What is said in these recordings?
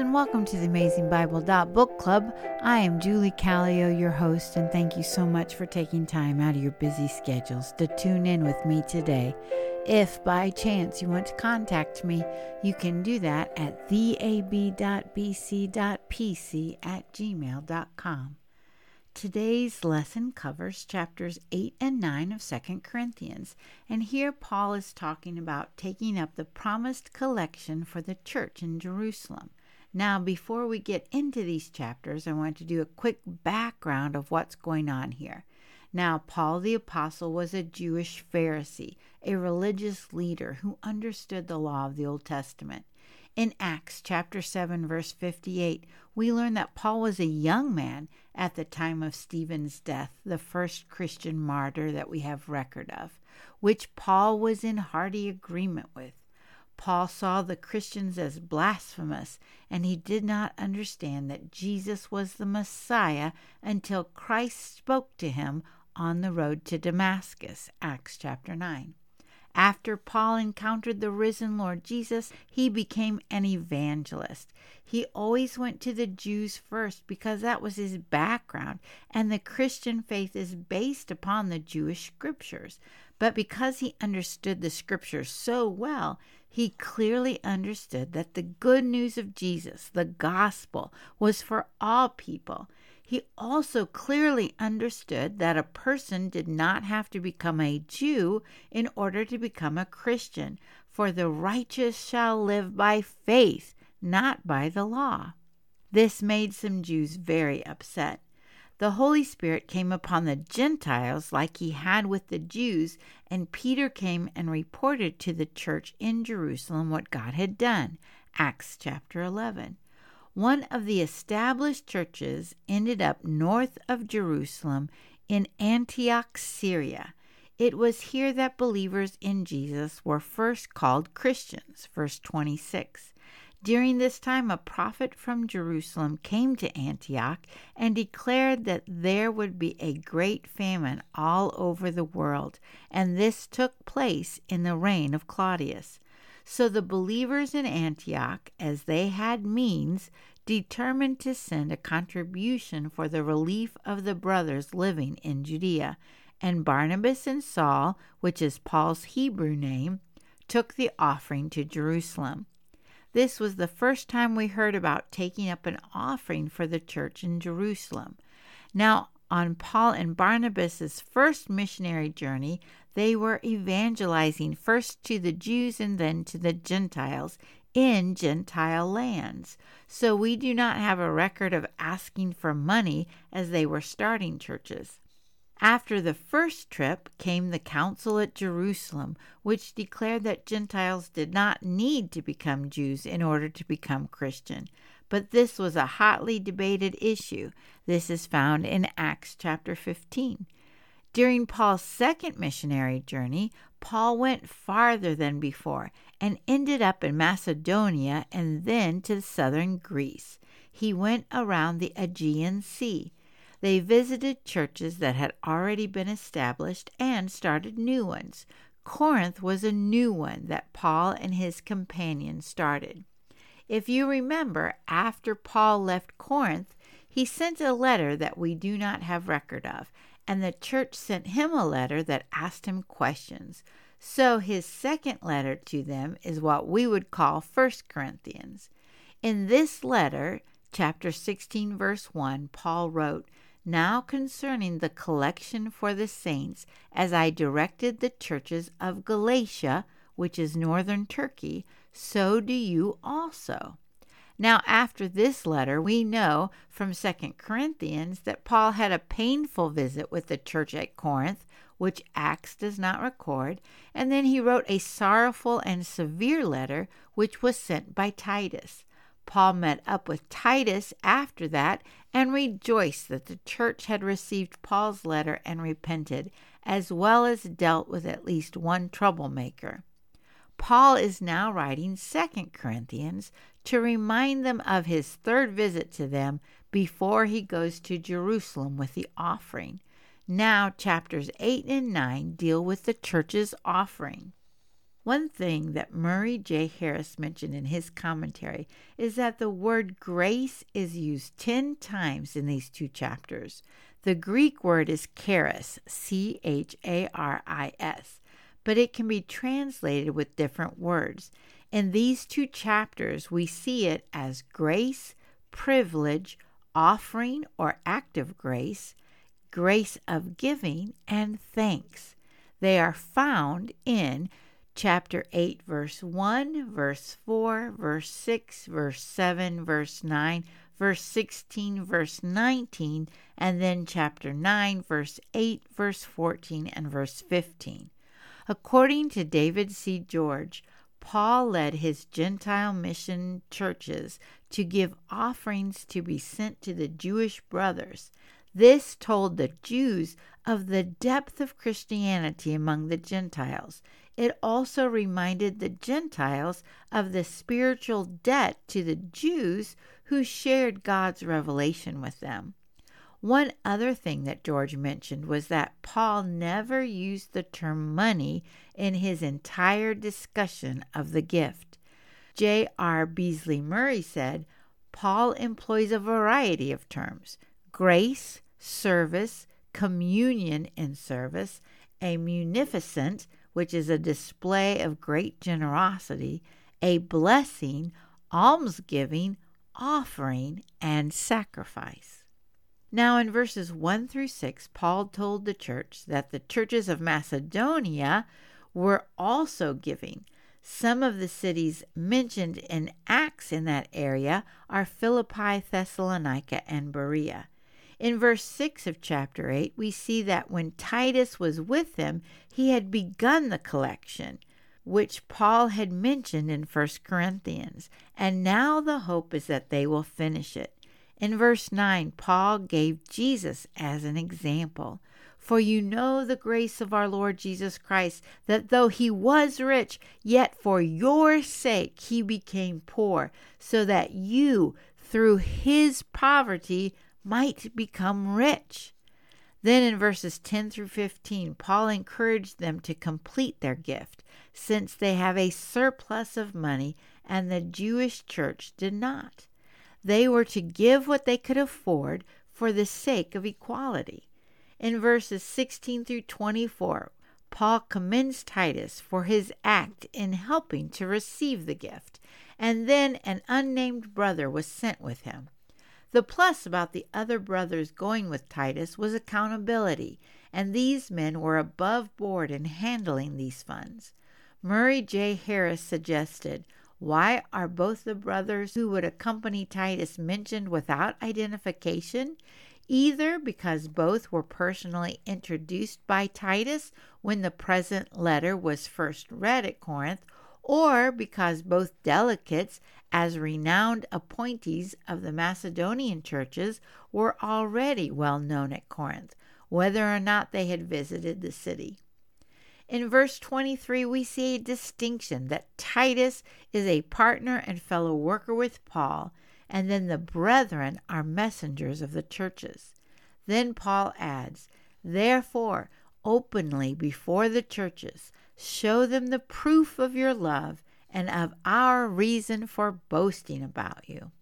And welcome to the Amazing Bible Book Club. I am Julie Callio, your host, and thank you so much for taking time out of your busy schedules to tune in with me today. If by chance you want to contact me, you can do that at theab.bc.pc at gmail.com. Today's lesson covers chapters 8 and 9 of 2 Corinthians, and here Paul is talking about taking up the promised collection for the church in Jerusalem. Now, before we get into these chapters, I want to do a quick background of what's going on here. Now, Paul the Apostle was a Jewish Pharisee, a religious leader who understood the law of the Old Testament. In Acts chapter 7 verse 58, we learn that Paul was a young man at the time of Stephen's death, the first Christian martyr that we have record of, which Paul was in hearty agreement with. Paul saw the Christians as blasphemous, and he did not understand that Jesus was the Messiah until Christ spoke to him on the road to Damascus, Acts chapter 9. After Paul encountered the risen Lord Jesus, he became an evangelist. He always went to the Jews first because that was his background, and the Christian faith is based upon the Jewish scriptures. But because he understood the scriptures so well, he clearly understood that the good news of Jesus, the gospel, was for all people. He also clearly understood that a person did not have to become a Jew in order to become a Christian, for the righteous shall live by faith, not by the law. This made some Jews very upset. The Holy Spirit came upon the Gentiles like he had with the Jews, and Peter came and reported to the church in Jerusalem what God had done. Acts chapter 11. One of the established churches ended up north of Jerusalem in Antioch, Syria. It was here that believers in Jesus were first called Christians, verse 26. During this time, a prophet from Jerusalem came to Antioch and declared that there would be a great famine all over the world, and this took place in the reign of Claudius. So the believers in Antioch, as they had means, determined to send a contribution for the relief of the brothers living in Judea. And Barnabas and Saul, which is Paul's Hebrew name, took the offering to Jerusalem. This was the first time we heard about taking up an offering for the church in Jerusalem. Now, on Paul and Barnabas's first missionary journey, they were evangelizing first to the Jews and then to the Gentiles in Gentile lands. So we do not have a record of asking for money as they were starting churches. After the first trip came the council at Jerusalem, which declared that Gentiles did not need to become Jews in order to become Christian. But this was a hotly debated issue. This is found in Acts chapter 15. During Paul's second missionary journey, Paul went farther than before and ended up in Macedonia and then to southern Greece. He went around the Aegean Sea. They visited churches that had already been established and started new ones. Corinth was a new one that Paul and his companions started. If you remember, after Paul left Corinth, he sent a letter that we do not have record of, and the church sent him a letter that asked him questions. So his second letter to them is what we would call First Corinthians. In this letter, chapter 16, verse 1, Paul wrote, Now concerning the collection for the saints, as I directed the churches of Galatia, which is northern Turkey, so do you also. Now, after this letter, we know from 2 Corinthians that Paul had a painful visit with the church at Corinth, which Acts does not record, and then he wrote a sorrowful and severe letter, which was sent by Titus. Paul met up with Titus after that and rejoiced that the church had received Paul's letter and repented, as well as dealt with at least one troublemaker. Paul is now writing 2 Corinthians to remind them of his third visit to them before he goes to Jerusalem with the offering. Now, chapters 8 and 9 deal with the church's offering. One thing that Murray J. Harris mentioned in his commentary is that the word grace is used 10 times in these two chapters. The Greek word is charis, C H A R I S, but it can be translated with different words. In these two chapters, we see it as grace, privilege, offering or act of grace, grace of giving, and thanks. They are found in chapter 8, verse 1, verse 4, verse 6, verse 7, verse 9, verse 16, verse 19, and then chapter 9, verse 8, verse 14, and verse 15. According to David C. George, Paul led his Gentile mission churches to give offerings to be sent to the Jewish brothers. This told the Jews of the depth of Christianity among the Gentiles. It also reminded the Gentiles of the spiritual debt to the Jews who shared God's revelation with them. One other thing that George mentioned was that Paul never used the term money in his entire discussion of the gift. G. R. Beasley Murray said Paul employs a variety of terms grace, service, communion in service, a munificent, which is a display of great generosity, a blessing, almsgiving, offering, and sacrifice. Now, in verses 1 through 6, Paul told the church that the churches of Macedonia were also giving. Some of the cities mentioned in Acts in that area are Philippi, Thessalonica, and Berea. In verse 6 of chapter 8, we see that when Titus was with them, he had begun the collection which Paul had mentioned in 1 Corinthians, and now the hope is that they will finish it. In verse 9, Paul gave Jesus as an example. For you know the grace of our Lord Jesus Christ, that though he was rich, yet for your sake he became poor, so that you, through his poverty, might become rich. Then in verses 10 through 15, Paul encouraged them to complete their gift, since they have a surplus of money and the Jewish church did not. They were to give what they could afford for the sake of equality. In verses 16 through 24, Paul commends Titus for his act in helping to receive the gift, and then an unnamed brother was sent with him. The plus about the other brothers going with Titus was accountability, and these men were above board in handling these funds. Murray J. Harris suggested, Why are both the brothers who would accompany Titus mentioned without identification? Either because both were personally introduced by Titus when the present letter was first read at Corinth, or because both delegates, as renowned appointees of the Macedonian churches, were already well known at Corinth, whether or not they had visited the city. In verse 23, we see a distinction that Titus is a partner and fellow worker with Paul, and then the brethren are messengers of the churches. Then Paul adds, Therefore, openly before the churches, Show them the proof of your love and of our reason for boasting about you.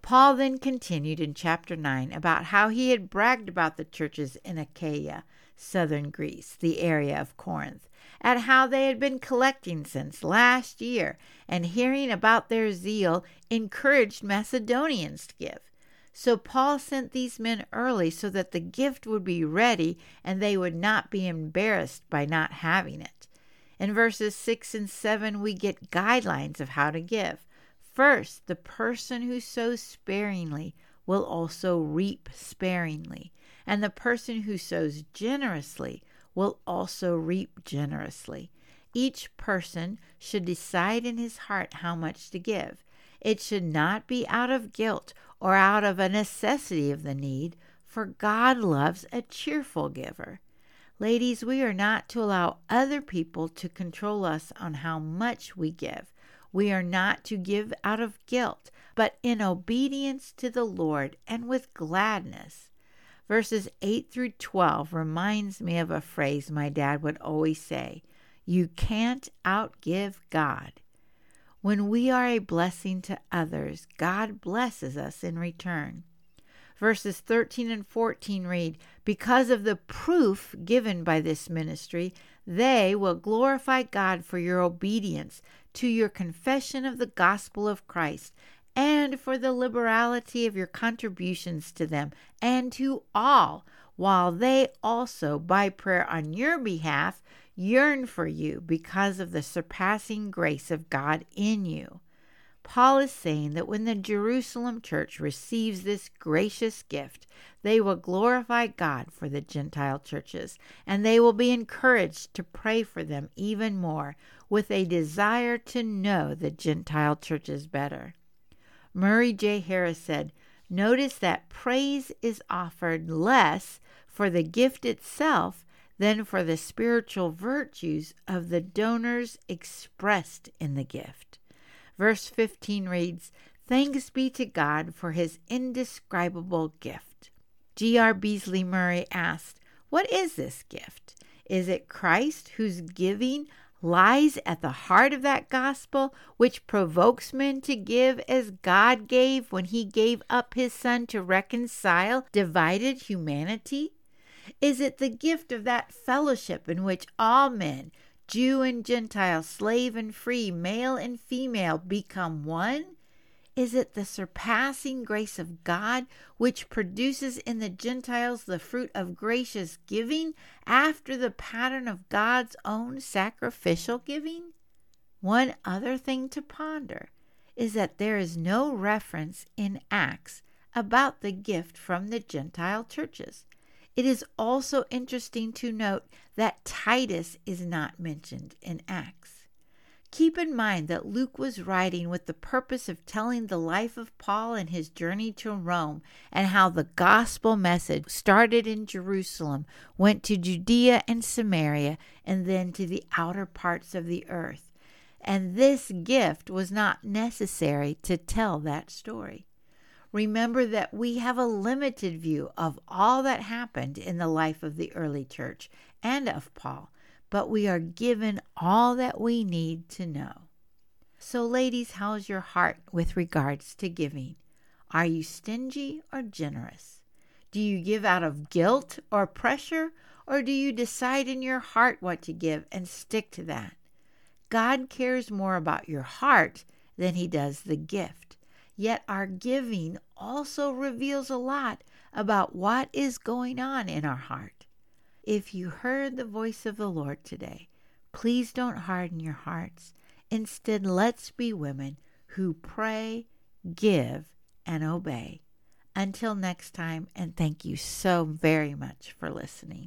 Paul then continued in chapter 9 about how he had bragged about the churches in Achaia, southern Greece, the area of Corinth, at how they had been collecting since last year, and hearing about their zeal encouraged Macedonians to give. So Paul sent these men early so that the gift would be ready and they would not be embarrassed by not having it. In verses 6 and 7, we get guidelines of how to give. First, the person who sows sparingly will also reap sparingly, and the person who sows generously will also reap generously. Each person should decide in his heart how much to give. It should not be out of guilt or out of a necessity of the need, for God loves a cheerful giver. Ladies, we are not to allow other people to control us on how much we give. We are not to give out of guilt, but in obedience to the Lord and with gladness. Verses 8 through 12 reminds me of a phrase my dad would always say You can't outgive God. When we are a blessing to others, God blesses us in return. Verses 13 and 14 read Because of the proof given by this ministry, they will glorify God for your obedience to your confession of the gospel of Christ and for the liberality of your contributions to them and to all, while they also, by prayer on your behalf, yearn for you because of the surpassing grace of God in you. Paul is saying that when the Jerusalem church receives this gracious gift, they will glorify God for the Gentile churches, and they will be encouraged to pray for them even more with a desire to know the Gentile churches better. Murray J. Harris said, Notice that praise is offered less for the gift itself than for the spiritual virtues of the donors expressed in the gift. Verse 15 reads, Thanks be to God for his indescribable gift. G.R. Beasley Murray asked, What is this gift? Is it Christ whose giving lies at the heart of that gospel which provokes men to give as God gave when he gave up his Son to reconcile divided humanity? Is it the gift of that fellowship in which all men, Jew and Gentile, slave and free, male and female, become one? Is it the surpassing grace of God which produces in the Gentiles the fruit of gracious giving after the pattern of God's own sacrificial giving? One other thing to ponder is that there is no reference in Acts about the gift from the Gentile churches. It is also interesting to note that Titus is not mentioned in Acts. Keep in mind that Luke was writing with the purpose of telling the life of Paul and his journey to Rome and how the gospel message started in Jerusalem, went to Judea and Samaria, and then to the outer parts of the earth. And this gift was not necessary to tell that story. Remember that we have a limited view of all that happened in the life of the early church and of Paul but we are given all that we need to know. So, ladies, how's your heart with regards to giving? Are you stingy or generous? Do you give out of guilt or pressure, or do you decide in your heart what to give and stick to that? God cares more about your heart than he does the gift. Yet our giving also reveals a lot about what is going on in our heart. If you heard the voice of the Lord today, please don't harden your hearts. Instead, let's be women who pray, give, and obey. Until next time, and thank you so very much for listening.